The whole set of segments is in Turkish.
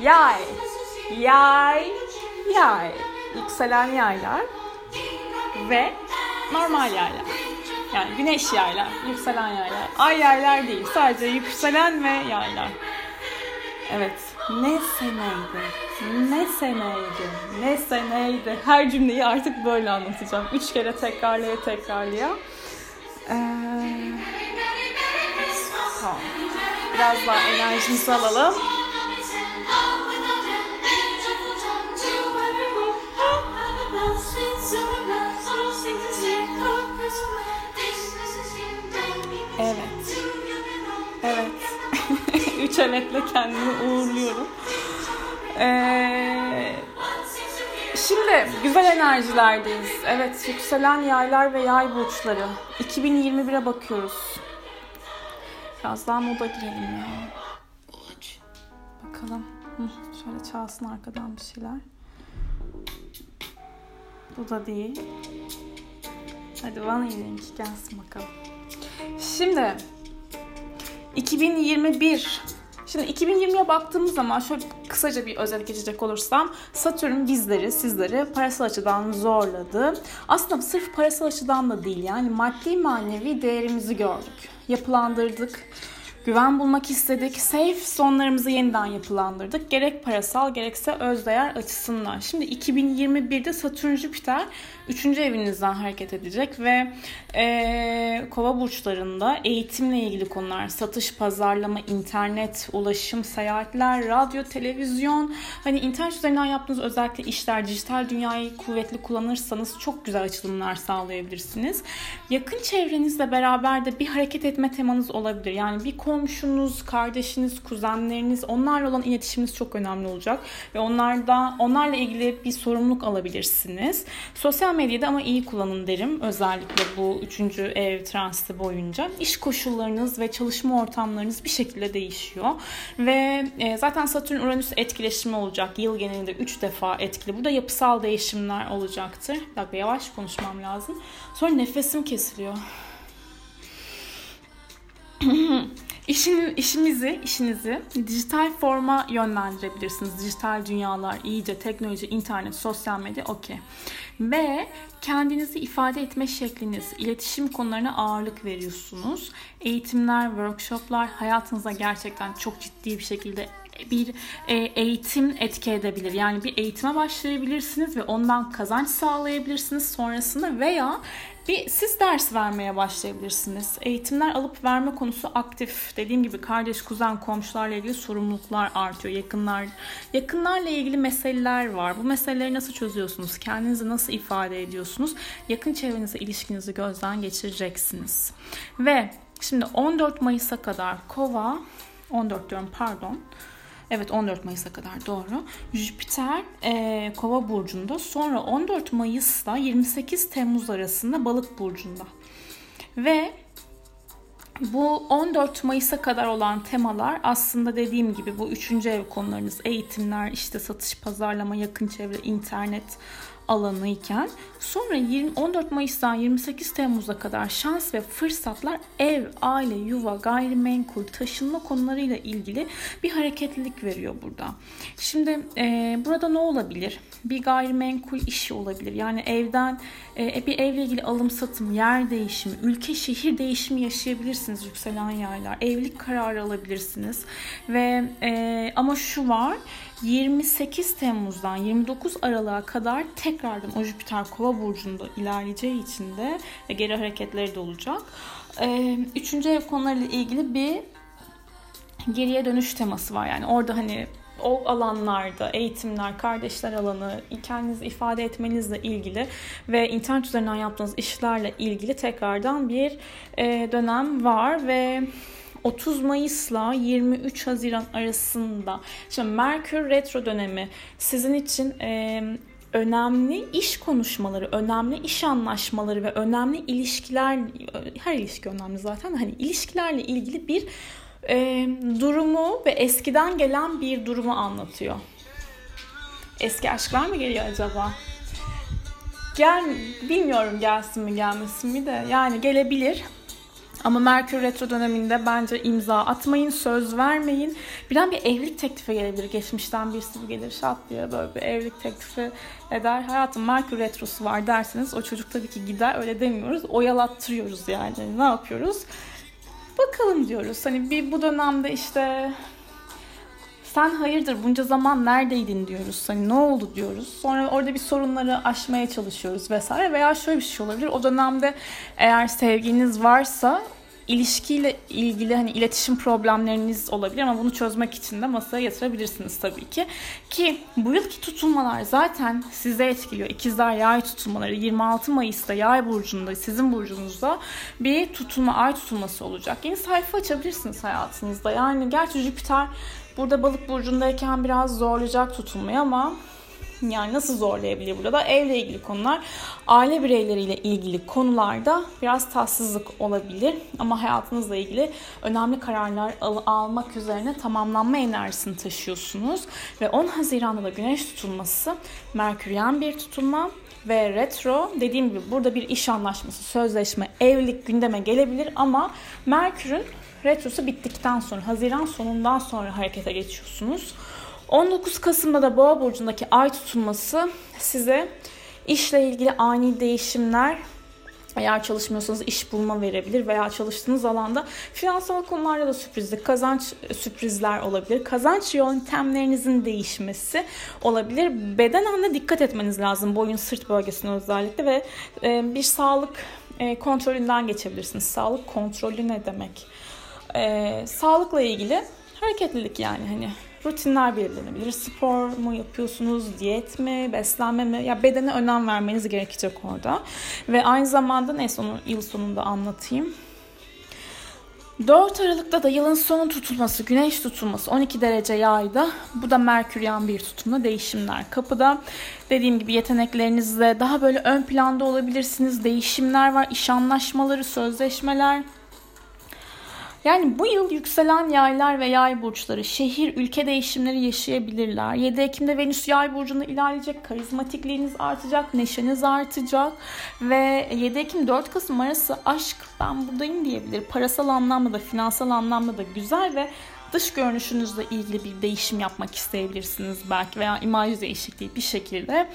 yay, yay, yay. Yükselen yaylar ve normal yaylar. Yani güneş yaylar, yükselen yaylar. Ay yaylar değil, sadece yükselen ve yaylar. Evet, ne seneydi, ne seneydi, ne seneydi. Her cümleyi artık böyle anlatacağım. Üç kere tekrarlaya tekrarlaya. Ee, tamam. Biraz daha enerjimizi alalım. Üç evetle kendimi uğurluyorum. Ee, şimdi güzel enerjilerdeyiz. Evet yükselen yaylar ve yay burçları. 2021'e bakıyoruz. Biraz daha moda girelim ya. Bakalım. Hı, şöyle çalsın arkadan bir şeyler. Bu da değil. Hadi Van Evening gelsin bakalım. Şimdi 2021 Şimdi 2020'ye baktığımız zaman şöyle kısaca bir özet geçecek olursam Satürn bizleri, sizleri parasal açıdan zorladı. Aslında sırf parasal açıdan da değil yani maddi manevi değerimizi gördük. Yapılandırdık Güven bulmak istedik. Safe sonlarımızı yeniden yapılandırdık. Gerek parasal gerekse özdeğer açısından. Şimdi 2021'de Satürn Jüpiter 3. evinizden hareket edecek ve e, kova burçlarında eğitimle ilgili konular, satış, pazarlama, internet, ulaşım, seyahatler, radyo, televizyon, hani internet üzerinden yaptığınız özellikle işler, dijital dünyayı kuvvetli kullanırsanız çok güzel açılımlar sağlayabilirsiniz. Yakın çevrenizle beraber de bir hareket etme temanız olabilir. Yani bir komşunuz, kardeşiniz, kuzenleriniz onlarla olan iletişiminiz çok önemli olacak ve onlarda onlarla ilgili bir sorumluluk alabilirsiniz. Sosyal medyada ama iyi kullanın derim. Özellikle bu üçüncü ev transiti boyunca. iş koşullarınız ve çalışma ortamlarınız bir şekilde değişiyor. Ve e, zaten Satürn Uranüs etkileşimi olacak. Yıl genelinde 3 defa etkili. Burada yapısal değişimler olacaktır. Bir dakika yavaş konuşmam lazım. Sonra nefesim kesiliyor. İşin, işimizi, işinizi dijital forma yönlendirebilirsiniz. Dijital dünyalar, iyice teknoloji, internet, sosyal medya okey. Ve kendinizi ifade etme şekliniz, iletişim konularına ağırlık veriyorsunuz. Eğitimler, workshoplar hayatınıza gerçekten çok ciddi bir şekilde bir e, eğitim etki edebilir. Yani bir eğitime başlayabilirsiniz ve ondan kazanç sağlayabilirsiniz sonrasında veya bir siz ders vermeye başlayabilirsiniz. Eğitimler alıp verme konusu aktif. Dediğim gibi kardeş, kuzen, komşularla ilgili sorumluluklar artıyor. Yakınlar, yakınlarla ilgili meseleler var. Bu meseleleri nasıl çözüyorsunuz? Kendinizi nasıl ifade ediyorsunuz? Yakın çevrenize ilişkinizi gözden geçireceksiniz. Ve şimdi 14 Mayıs'a kadar Kova 14 diyorum pardon. Evet 14 Mayıs'a kadar doğru. Jüpiter e, Kova burcunda. Sonra 14 Mayıs'ta 28 Temmuz arasında Balık burcunda. Ve bu 14 Mayıs'a kadar olan temalar aslında dediğim gibi bu üçüncü ev konularınız eğitimler, işte satış, pazarlama, yakın çevre, internet, alanı iken sonra 20, 14 Mayıs'tan 28 Temmuz'a kadar şans ve fırsatlar ev, aile, yuva, gayrimenkul, taşınma konularıyla ilgili bir hareketlilik veriyor burada. Şimdi e, burada ne olabilir? Bir gayrimenkul işi olabilir. Yani evden e, bir evle ilgili alım satım, yer değişimi, ülke şehir değişimi yaşayabilirsiniz yükselen yaylar. Evlilik kararı alabilirsiniz. Ve e, ama şu var 28 Temmuz'dan 29 Aralık'a kadar tekrardan o Jüpiter Kova burcunda ilerleyeceği için de geri hareketleri de olacak. Üçüncü ev konularıyla ilgili bir geriye dönüş teması var. Yani orada hani o alanlarda eğitimler, kardeşler alanı, kendinizi ifade etmenizle ilgili ve internet üzerinden yaptığınız işlerle ilgili tekrardan bir e, dönem var ve 30 Mayıs'la 23 Haziran arasında şimdi Merkür retro dönemi sizin için e, önemli iş konuşmaları, önemli iş anlaşmaları ve önemli ilişkiler her ilişki önemli zaten hani ilişkilerle ilgili bir e, durumu ve eskiden gelen bir durumu anlatıyor. Eski aşklar mı geliyor acaba? Gel bilmiyorum gelsin mi gelmesin mi de yani gelebilir. Ama Merkür Retro döneminde bence imza atmayın, söz vermeyin. Birden bir evlilik teklifi gelebilir. Geçmişten birisi gelir şat diye böyle bir evlilik teklifi eder. Hayatım Merkür Retrosu var derseniz o çocuk tabii ki gider. Öyle demiyoruz. Oyalattırıyoruz yani. Ne yapıyoruz? Bakalım diyoruz. Hani bir bu dönemde işte sen hayırdır bunca zaman neredeydin diyoruz. Hani ne oldu diyoruz. Sonra orada bir sorunları aşmaya çalışıyoruz vesaire. Veya şöyle bir şey olabilir. O dönemde eğer sevginiz varsa ilişkiyle ilgili hani iletişim problemleriniz olabilir ama bunu çözmek için de masaya yatırabilirsiniz tabii ki. Ki bu yılki tutulmalar zaten size etkiliyor. İkizler yay tutulmaları 26 Mayıs'ta yay burcunda sizin burcunuzda bir tutulma ay tutulması olacak. Yeni sayfa açabilirsiniz hayatınızda. Yani gerçi Jüpiter Burada balık burcundayken biraz zorlayacak tutulmayı ama yani nasıl zorlayabilir burada? Da evle ilgili konular. Aile bireyleriyle ilgili konularda biraz tatsızlık olabilir. Ama hayatınızla ilgili önemli kararlar al- almak üzerine tamamlanma enerjisini taşıyorsunuz. Ve 10 Haziran'da da güneş tutulması Merküryen bir tutulma ve retro dediğim gibi burada bir iş anlaşması, sözleşme, evlilik gündeme gelebilir. Ama Merkür'ün retrosu bittikten sonra, Haziran sonundan sonra harekete geçiyorsunuz. 19 Kasım'da da Boğa burcundaki ay tutulması size işle ilgili ani değişimler eğer çalışmıyorsanız iş bulma verebilir veya çalıştığınız alanda finansal konularda da sürprizli kazanç sürprizler olabilir. Kazanç yöntemlerinizin değişmesi olabilir. Bedenen de dikkat etmeniz lazım boyun sırt bölgesine özellikle ve e, bir sağlık e, kontrolünden geçebilirsiniz. Sağlık kontrolü ne demek? e, sağlıkla ilgili hareketlilik yani hani rutinler belirlenebilir. Spor mu yapıyorsunuz, diyet mi, beslenme mi? Ya bedene önem vermeniz gerekecek orada. Ve aynı zamanda neyse onu yıl sonunda anlatayım. 4 Aralık'ta da yılın son tutulması, güneş tutulması 12 derece yayda. Bu da Merküryan bir tutulma değişimler kapıda. Dediğim gibi yeteneklerinizle daha böyle ön planda olabilirsiniz. Değişimler var, iş anlaşmaları, sözleşmeler, yani bu yıl yükselen yaylar ve yay burçları şehir, ülke değişimleri yaşayabilirler. 7 Ekim'de Venüs yay burcunda ilerleyecek. Karizmatikliğiniz artacak, neşeniz artacak. Ve 7 Ekim 4 Kasım arası aşk ben buradayım diyebilir. Parasal anlamda da finansal anlamda da güzel ve dış görünüşünüzle ilgili bir değişim yapmak isteyebilirsiniz belki veya imaj değişikliği bir şekilde.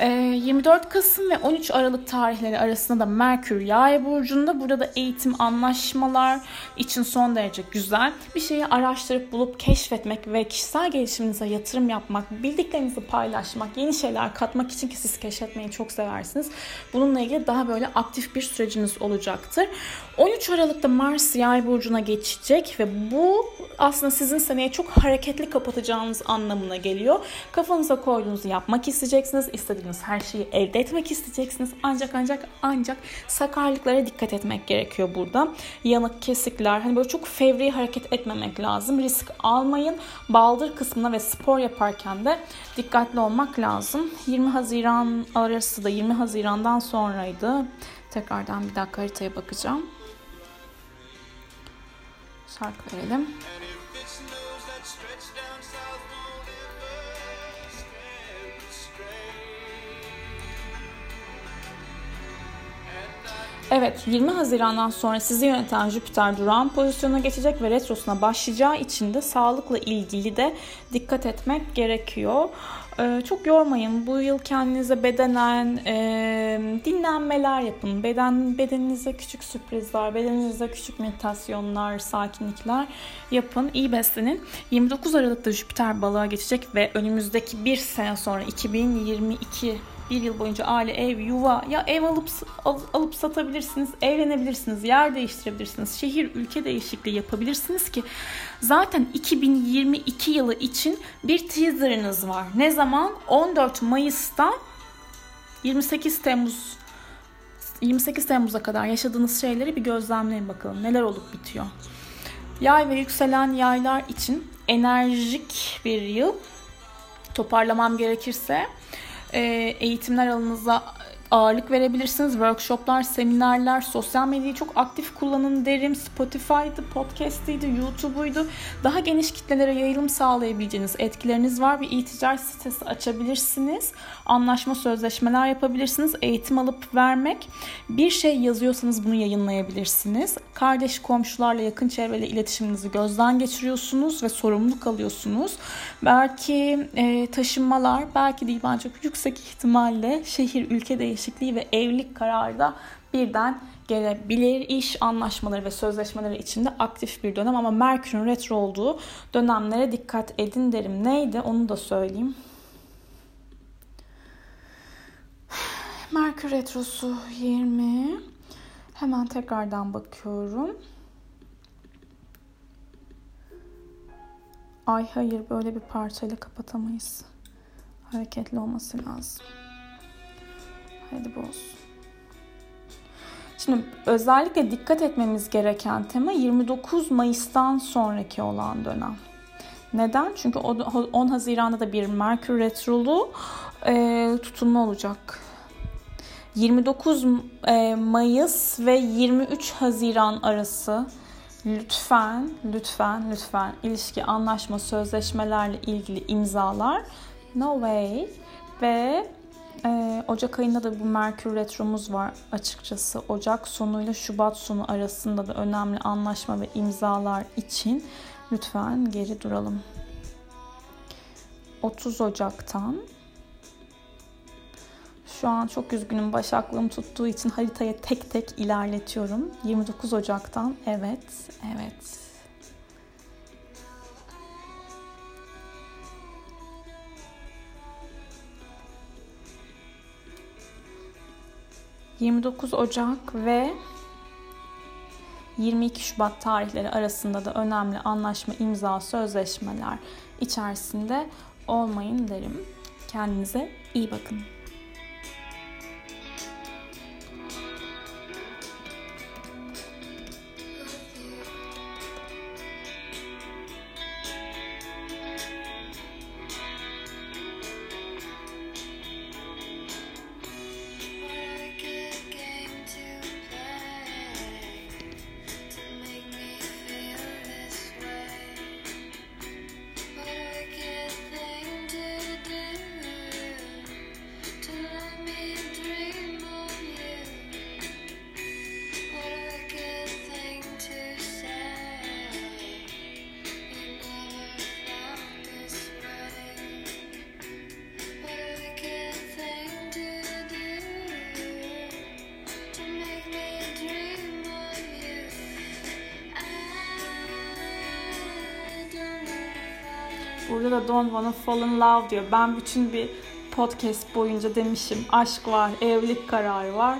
24 ee, Kasım ve 13 Aralık tarihleri arasında da Merkür Yay burcunda. Burada da eğitim anlaşmalar için son derece güzel. Bir şeyi araştırıp bulup keşfetmek ve kişisel gelişiminize yatırım yapmak, bildiklerinizi paylaşmak, yeni şeyler katmak için ki siz keşfetmeyi çok seversiniz. Bununla ilgili daha böyle aktif bir süreciniz olacaktır. 13 Aralık'ta Mars Yay burcuna geçecek ve bu aslında sizin seneye çok hareketli kapatacağınız anlamına geliyor. Kafanıza koyduğunuzu yapmak isteyeceksiniz. İstediğiniz her şeyi elde etmek isteyeceksiniz. Ancak ancak ancak sakarlıklara dikkat etmek gerekiyor burada. Yanık kesikler hani böyle çok fevri hareket etmemek lazım. Risk almayın. Baldır kısmına ve spor yaparken de dikkatli olmak lazım. 20 Haziran arası da 20 Haziran'dan sonraydı. Tekrardan bir dakika haritaya bakacağım şarkı verelim. Evet 20 Haziran'dan sonra sizi yöneten Jüpiter durağan pozisyona geçecek ve retrosuna başlayacağı için de sağlıkla ilgili de dikkat etmek gerekiyor. Ee, çok yormayın. Bu yıl kendinize bedenen e, dinlenmeler yapın. Beden bedeninize küçük sürprizler, bedeninize küçük meditasyonlar, sakinlikler yapın. İyi beslenin. 29 Aralık'ta Jüpiter balığa geçecek ve önümüzdeki bir sene sonra 2022 bir yıl boyunca aile, ev, yuva ya ev alıp alıp satabilirsiniz, evlenebilirsiniz, yer değiştirebilirsiniz, şehir, ülke değişikliği yapabilirsiniz ki zaten 2022 yılı için bir teaserınız var. Ne zaman? 14 Mayıs'ta 28 Temmuz 28 Temmuz'a kadar yaşadığınız şeyleri bir gözlemleyin bakalım. Neler olup bitiyor. Yay ve yükselen yaylar için enerjik bir yıl toparlamam gerekirse eğitimler alanınıza ağırlık verebilirsiniz. Workshoplar, seminerler, sosyal medyayı çok aktif kullanın derim. Spotify'dı, podcast'ıydı, YouTube'uydu. Daha geniş kitlelere yayılım sağlayabileceğiniz etkileriniz var. Bir e-ticaret sitesi açabilirsiniz. Anlaşma, sözleşmeler yapabilirsiniz. Eğitim alıp vermek. Bir şey yazıyorsanız bunu yayınlayabilirsiniz. Kardeş komşularla yakın çevreyle iletişiminizi gözden geçiriyorsunuz ve sorumluluk alıyorsunuz. Belki e, taşınmalar, belki değil bence yüksek ihtimalle şehir, ülke değişikliği ve evlilik kararı da birden gelebilir. İş anlaşmaları ve sözleşmeleri içinde aktif bir dönem ama Merkür'ün retro olduğu dönemlere dikkat edin derim. Neydi onu da söyleyeyim. Merkür retrosu 20. Hemen tekrardan bakıyorum. Ay hayır böyle bir parçayla kapatamayız. Hareketli olması lazım. Hadi bu olsun. Şimdi özellikle dikkat etmemiz gereken tema 29 Mayıs'tan sonraki olan dönem. Neden? Çünkü 10 Haziran'da da bir Merkür Retrolu e, tutumlu olacak. 29 e, Mayıs ve 23 Haziran arası lütfen, lütfen, lütfen ilişki, anlaşma, sözleşmelerle ilgili imzalar no way ve ee, Ocak ayında da bu Merkür Retromuz var açıkçası. Ocak sonuyla Şubat sonu arasında da önemli anlaşma ve imzalar için lütfen geri duralım. 30 Ocak'tan şu an çok üzgünüm başaklığım tuttuğu için haritaya tek tek ilerletiyorum. 29 Ocak'tan evet, evet, 29 Ocak ve 22 Şubat tarihleri arasında da önemli anlaşma, imza, sözleşmeler içerisinde olmayın derim. Kendinize iyi bakın. Da Don't Fall in Love diyor. Ben bütün bir podcast boyunca demişim. Aşk var, evlilik kararı var.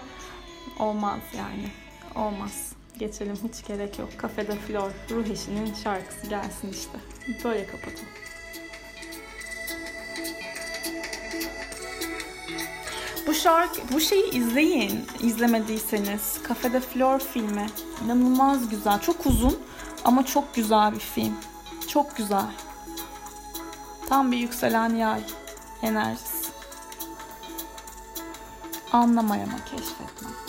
Olmaz yani. Olmaz. Geçelim hiç gerek yok. Kafede Flor, Ruh eşinin şarkısı gelsin işte. Böyle kapatalım. Bu şarkı, bu şeyi izleyin izlemediyseniz. Kafede Flor filmi. İnanılmaz güzel. Çok uzun ama çok güzel bir film. Çok güzel. Tam bir yükselen yay enerjisi. Anlamaya mı keşfetme.